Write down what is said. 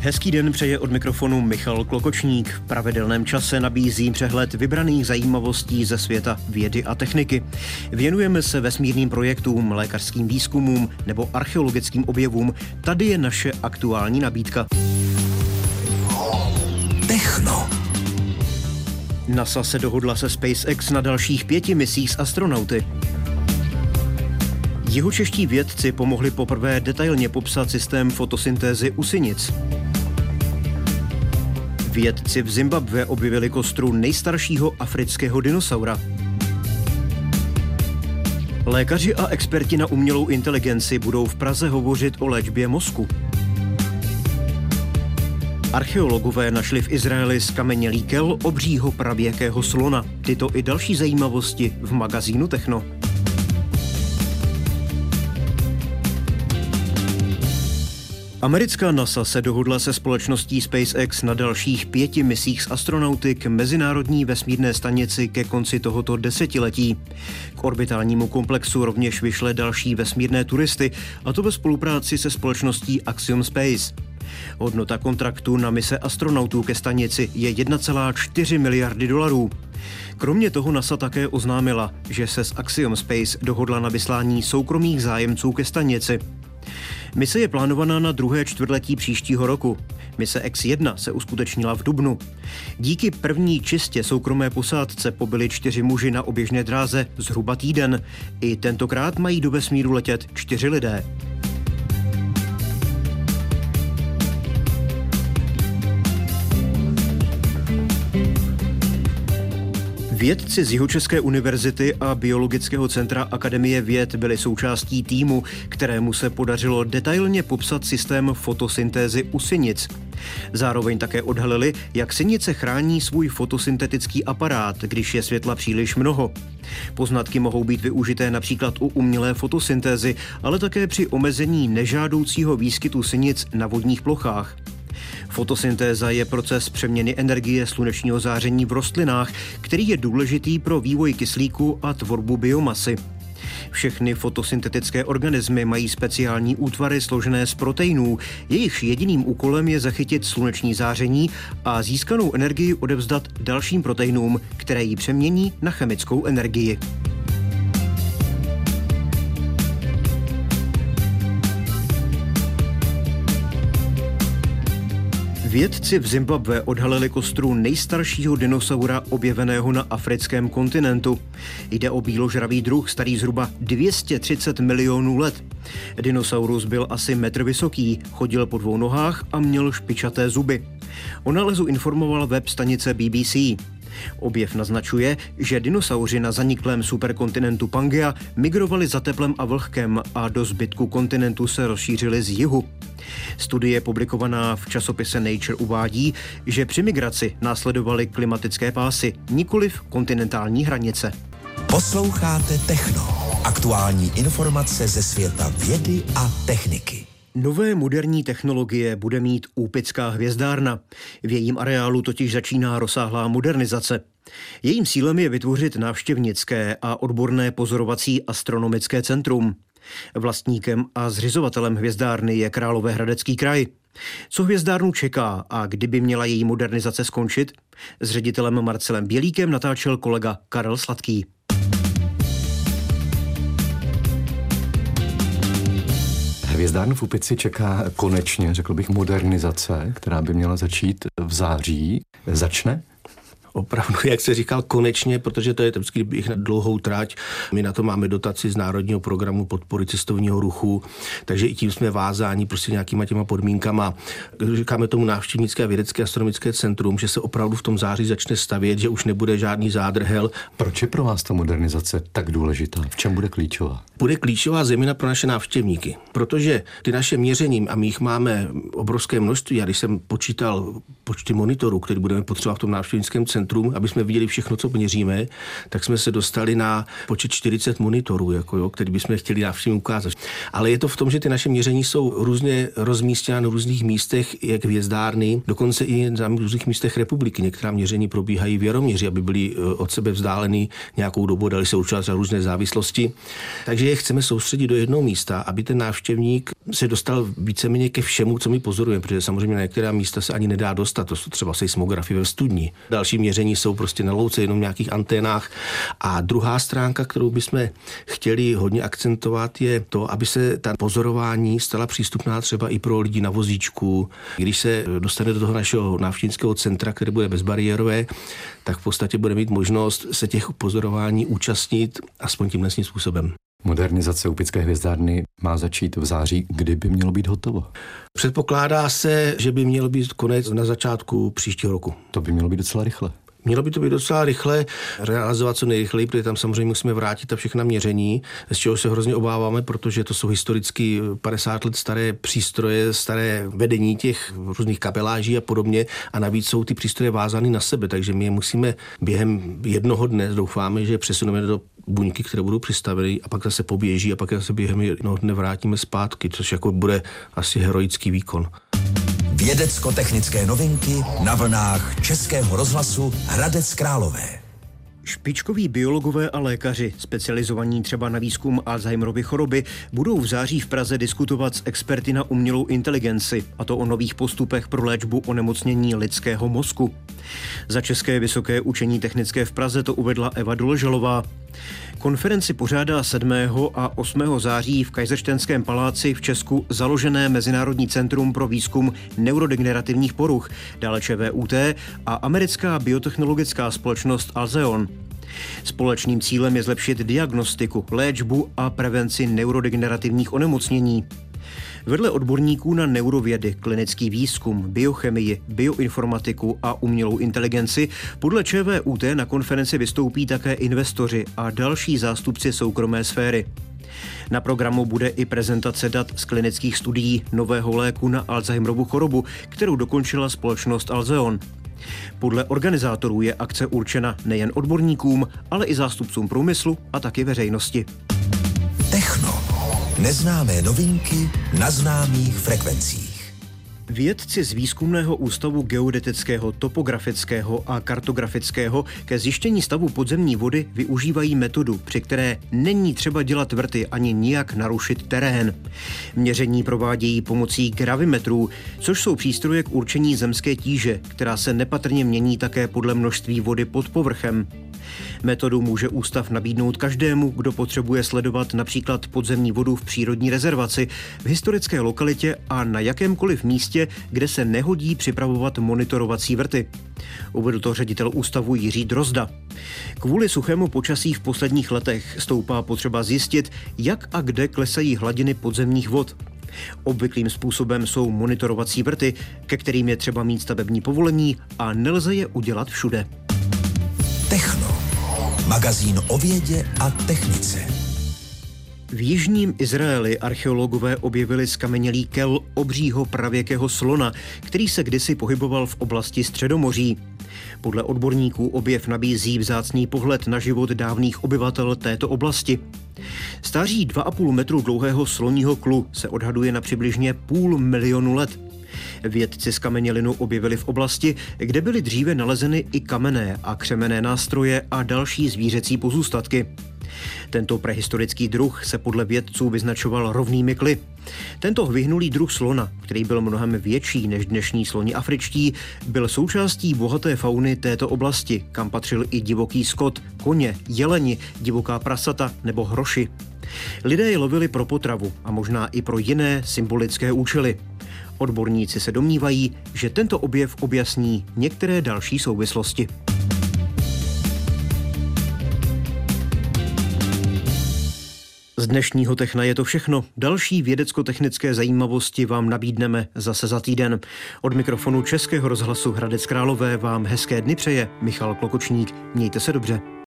Hezký den přeje od mikrofonu Michal Klokočník. V pravidelném čase nabízím přehled vybraných zajímavostí ze světa vědy a techniky. Věnujeme se vesmírným projektům, lékařským výzkumům nebo archeologickým objevům. Tady je naše aktuální nabídka. Techno. NASA se dohodla se SpaceX na dalších pěti misích s astronauty. Jihočeští vědci pomohli poprvé detailně popsat systém fotosyntézy u synic. Vědci v Zimbabwe objevili kostru nejstaršího afrického dinosaura. Lékaři a experti na umělou inteligenci budou v Praze hovořit o léčbě mozku. Archeologové našli v Izraeli skamenělý kel obřího pravěkého slona. Tyto i další zajímavosti v magazínu Techno. Americká NASA se dohodla se společností SpaceX na dalších pěti misích s astronauty k Mezinárodní vesmírné stanici ke konci tohoto desetiletí. K orbitálnímu komplexu rovněž vyšle další vesmírné turisty, a to ve spolupráci se společností Axiom Space. Hodnota kontraktu na mise astronautů ke stanici je 1,4 miliardy dolarů. Kromě toho NASA také oznámila, že se s Axiom Space dohodla na vyslání soukromých zájemců ke stanici. Mise je plánovaná na druhé čtvrtletí příštího roku. Mise X-1 se uskutečnila v Dubnu. Díky první čistě soukromé posádce pobyli čtyři muži na oběžné dráze zhruba týden. I tentokrát mají do vesmíru letět čtyři lidé. Vědci z Jihočeské univerzity a Biologického centra Akademie věd byli součástí týmu, kterému se podařilo detailně popsat systém fotosyntézy u synic. Zároveň také odhalili, jak synice chrání svůj fotosyntetický aparát, když je světla příliš mnoho. Poznatky mohou být využité například u umělé fotosyntézy, ale také při omezení nežádoucího výskytu synic na vodních plochách. Fotosyntéza je proces přeměny energie slunečního záření v rostlinách, který je důležitý pro vývoj kyslíku a tvorbu biomasy. Všechny fotosyntetické organismy mají speciální útvary složené z proteinů, jejichž jediným úkolem je zachytit sluneční záření a získanou energii odevzdat dalším proteinům, které ji přemění na chemickou energii. Vědci v Zimbabwe odhalili kostru nejstaršího dinosaura objeveného na africkém kontinentu. Jde o bíložravý druh starý zhruba 230 milionů let. Dinosaurus byl asi metr vysoký, chodil po dvou nohách a měl špičaté zuby. O nálezu informoval web stanice BBC. Objev naznačuje, že dinosauři na zaniklém superkontinentu Pangea migrovali za teplem a vlhkem a do zbytku kontinentu se rozšířili z jihu. Studie publikovaná v časopise Nature uvádí, že při migraci následovaly klimatické pásy, nikoliv kontinentální hranice. Posloucháte Techno. Aktuální informace ze světa vědy a techniky. Nové moderní technologie bude mít Úpická hvězdárna. V jejím areálu totiž začíná rozsáhlá modernizace. Jejím cílem je vytvořit návštěvnické a odborné pozorovací astronomické centrum. Vlastníkem a zřizovatelem hvězdárny je Královéhradecký kraj. Co hvězdárnu čeká a kdyby měla její modernizace skončit? S ředitelem Marcelem Bělíkem natáčel kolega Karel Sladký. Hvězdárnu v Upici čeká konečně, řekl bych, modernizace, která by měla začít v září. Začne? Opravdu, jak se říkal, konečně, protože to je vždycky bych na dlouhou trať. My na to máme dotaci z Národního programu podpory cestovního ruchu, takže i tím jsme vázáni prostě nějakýma těma podmínkama. Říkáme tomu návštěvnické a vědecké astronomické centrum, že se opravdu v tom září začne stavět, že už nebude žádný zádrhel. Proč je pro vás ta modernizace tak důležitá? V čem bude klíčová? Bude klíčová zejména pro naše návštěvníky, protože ty naše měření, a my jich máme obrovské množství, a když jsem počítal počty monitorů, které budeme potřebovat v tom návštěvnickém centru, centrum, aby jsme viděli všechno, co měříme, tak jsme se dostali na počet 40 monitorů, jako jo, který bychom chtěli všem ukázat. Ale je to v tom, že ty naše měření jsou různě rozmístěna na různých místech, jak hvězdárny, dokonce i na různých místech republiky. Některá měření probíhají v Jaroměři, aby byly eh, od sebe vzdálený nějakou dobu, dali se určovat za různé závislosti. Takže je chceme soustředit do jednoho místa, aby ten návštěvník se dostal víceméně ke všemu, co my pozorujeme, protože samozřejmě na některá místa se ani nedá dostat. To jsou třeba seismografie ve studni. Další měření jsou prostě na louce, jenom v nějakých anténách. A druhá stránka, kterou bychom chtěli hodně akcentovat, je to, aby se ta pozorování stala přístupná třeba i pro lidi na vozíčku. Když se dostane do toho našeho návštěvnického centra, které bude bezbariérové, tak v podstatě bude mít možnost se těch pozorování účastnit aspoň tímhle způsobem. Modernizace Upické hvězdárny má začít v září. Kdy by mělo být hotovo? Předpokládá se, že by měl být konec na začátku příštího roku. To by mělo být docela rychle. Mělo by to být docela rychle, realizovat co nejrychleji, protože tam samozřejmě musíme vrátit ta všechna měření, z čeho se hrozně obáváme, protože to jsou historicky 50 let staré přístroje, staré vedení těch různých kapeláží a podobně a navíc jsou ty přístroje vázány na sebe, takže my je musíme během jednoho dne, doufáme, že přesuneme do buňky, které budou přistaveny a pak zase poběží a pak zase během jednoho dne vrátíme zpátky, což jako bude asi heroický výkon. Vědecko-technické novinky na vlnách Českého rozhlasu Hradec Králové. Špičkoví biologové a lékaři, specializovaní třeba na výzkum Alzheimerovy choroby, budou v září v Praze diskutovat s experty na umělou inteligenci, a to o nových postupech pro léčbu onemocnění lidského mozku. Za České vysoké učení technické v Praze to uvedla Eva Doležalová. Konferenci pořádá 7. a 8. září v Kajzerštenském paláci v Česku založené Mezinárodní centrum pro výzkum neurodegenerativních poruch, dále ČVUT a americká biotechnologická společnost Alzeon. Společným cílem je zlepšit diagnostiku, léčbu a prevenci neurodegenerativních onemocnění. Vedle odborníků na neurovědy, klinický výzkum, biochemii, bioinformatiku a umělou inteligenci podle ČVUT na konferenci vystoupí také investoři a další zástupci soukromé sféry. Na programu bude i prezentace dat z klinických studií nového léku na Alzheimerovu chorobu, kterou dokončila společnost Alzeon. Podle organizátorů je akce určena nejen odborníkům, ale i zástupcům průmyslu a taky veřejnosti. Neznámé novinky na známých frekvencích. Vědci z Výzkumného ústavu geodetického, topografického a kartografického ke zjištění stavu podzemní vody využívají metodu, při které není třeba dělat vrty ani nijak narušit terén. Měření provádějí pomocí gravimetrů, což jsou přístroje k určení zemské tíže, která se nepatrně mění také podle množství vody pod povrchem. Metodu může ústav nabídnout každému, kdo potřebuje sledovat například podzemní vodu v přírodní rezervaci, v historické lokalitě a na jakémkoliv místě, kde se nehodí připravovat monitorovací vrty. Uvedl to ředitel ústavu Jiří Drozda. Kvůli suchému počasí v posledních letech stoupá potřeba zjistit, jak a kde klesají hladiny podzemních vod. Obvyklým způsobem jsou monitorovací vrty, ke kterým je třeba mít stavební povolení a nelze je udělat všude. Techno. Magazín o vědě a technice. V jižním Izraeli archeologové objevili skamenělý kel obřího pravěkého slona, který se kdysi pohyboval v oblasti Středomoří. Podle odborníků objev nabízí vzácný pohled na život dávných obyvatel této oblasti. Stáří 2,5 metru dlouhého sloního klu se odhaduje na přibližně půl milionu let. Vědci z kamenělinu objevili v oblasti, kde byly dříve nalezeny i kamenné a křemené nástroje a další zvířecí pozůstatky. Tento prehistorický druh se podle vědců vyznačoval rovnými kly. Tento vyhnulý druh slona, který byl mnohem větší než dnešní sloni afričtí, byl součástí bohaté fauny této oblasti, kam patřil i divoký skot, koně, jeleni, divoká prasata nebo hroši. Lidé je lovili pro potravu a možná i pro jiné symbolické účely. Odborníci se domnívají, že tento objev objasní některé další souvislosti. Z dnešního Techna je to všechno. Další vědecko-technické zajímavosti vám nabídneme zase za týden. Od mikrofonu Českého rozhlasu Hradec Králové vám hezké dny přeje Michal Klokočník. Mějte se dobře.